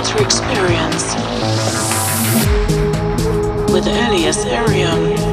outer experience with Eliaserium.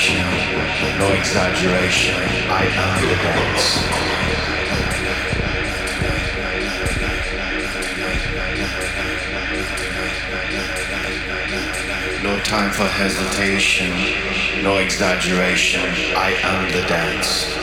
Hesitation, no exaggeration. I am the dance. No time for hesitation, no exaggeration. I am the dance.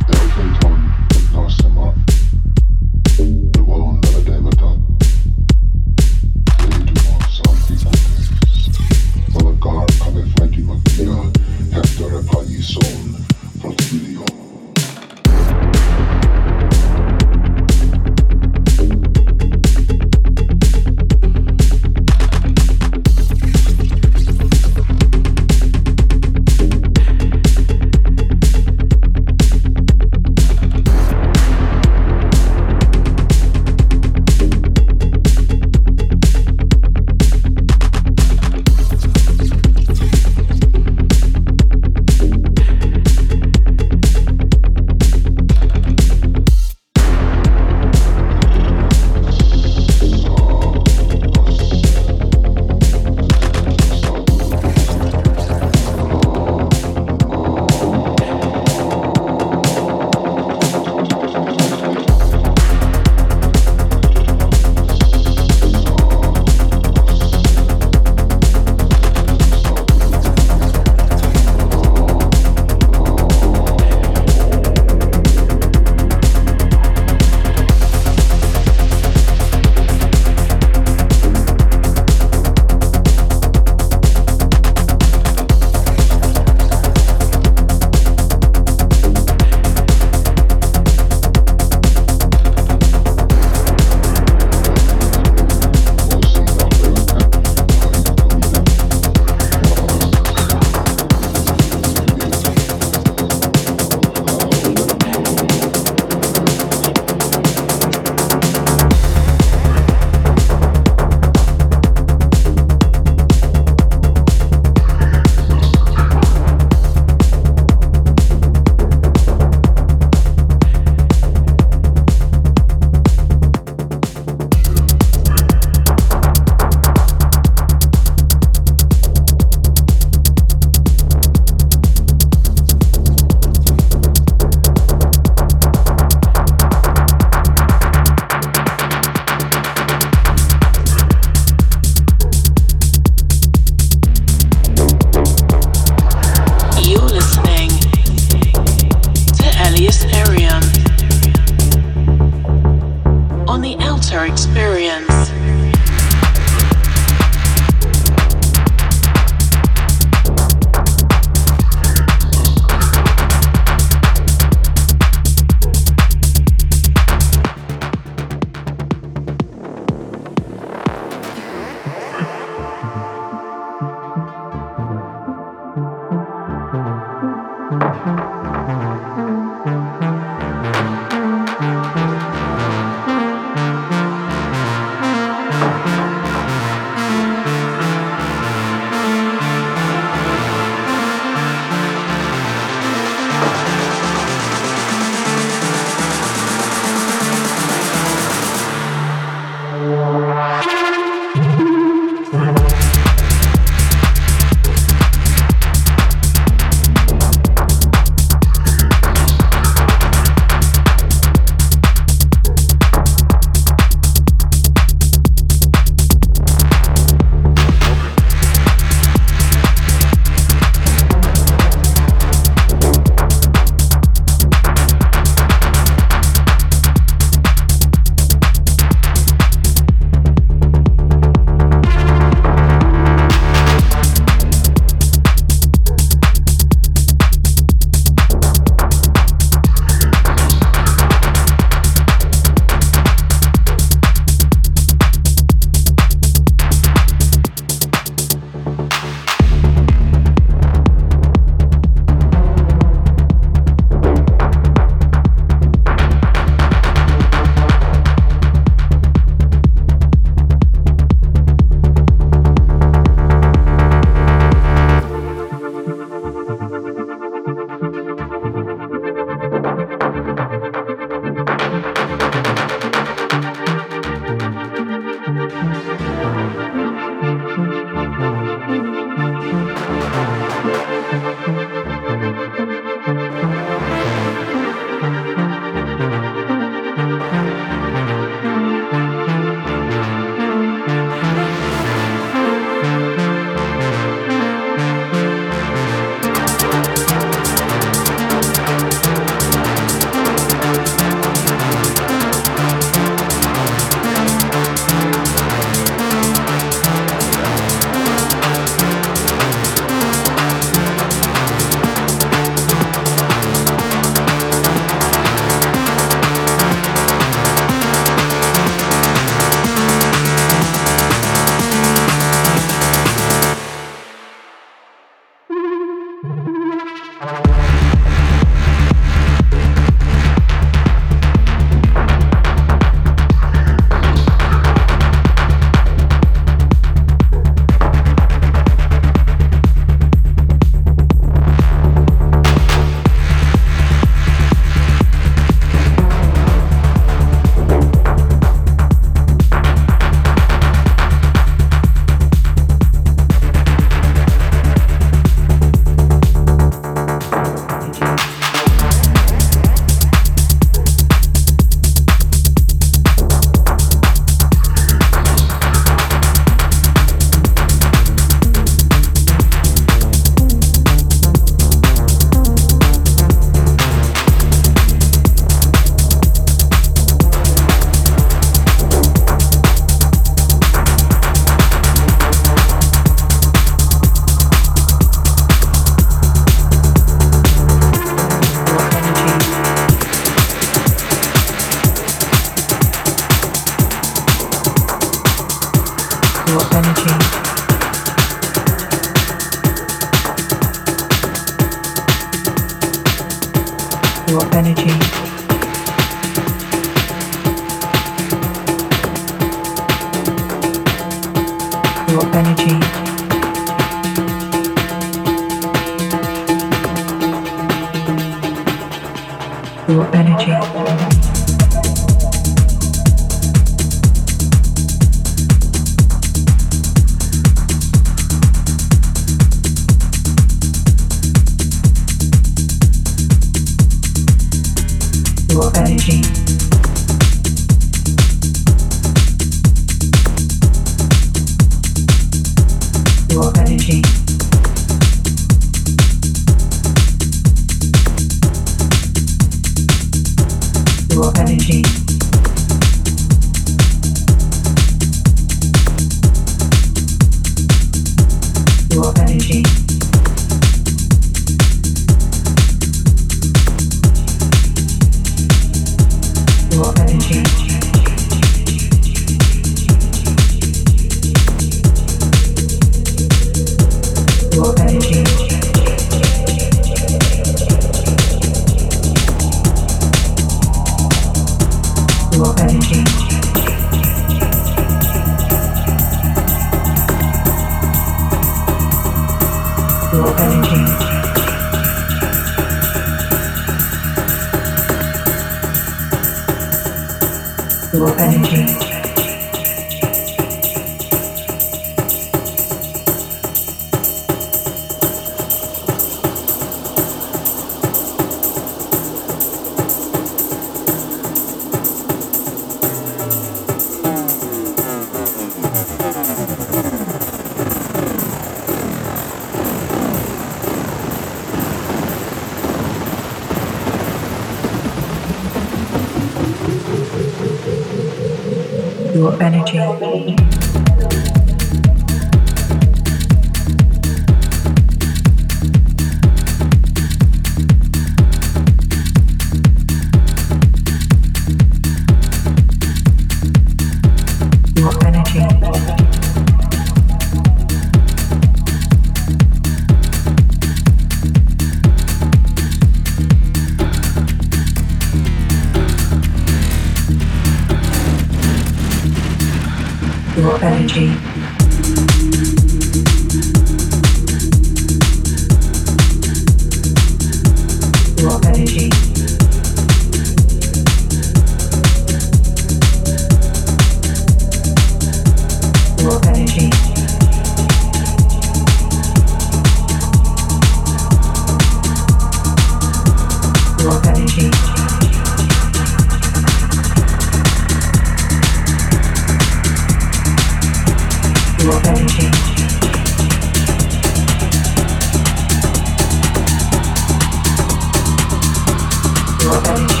Show.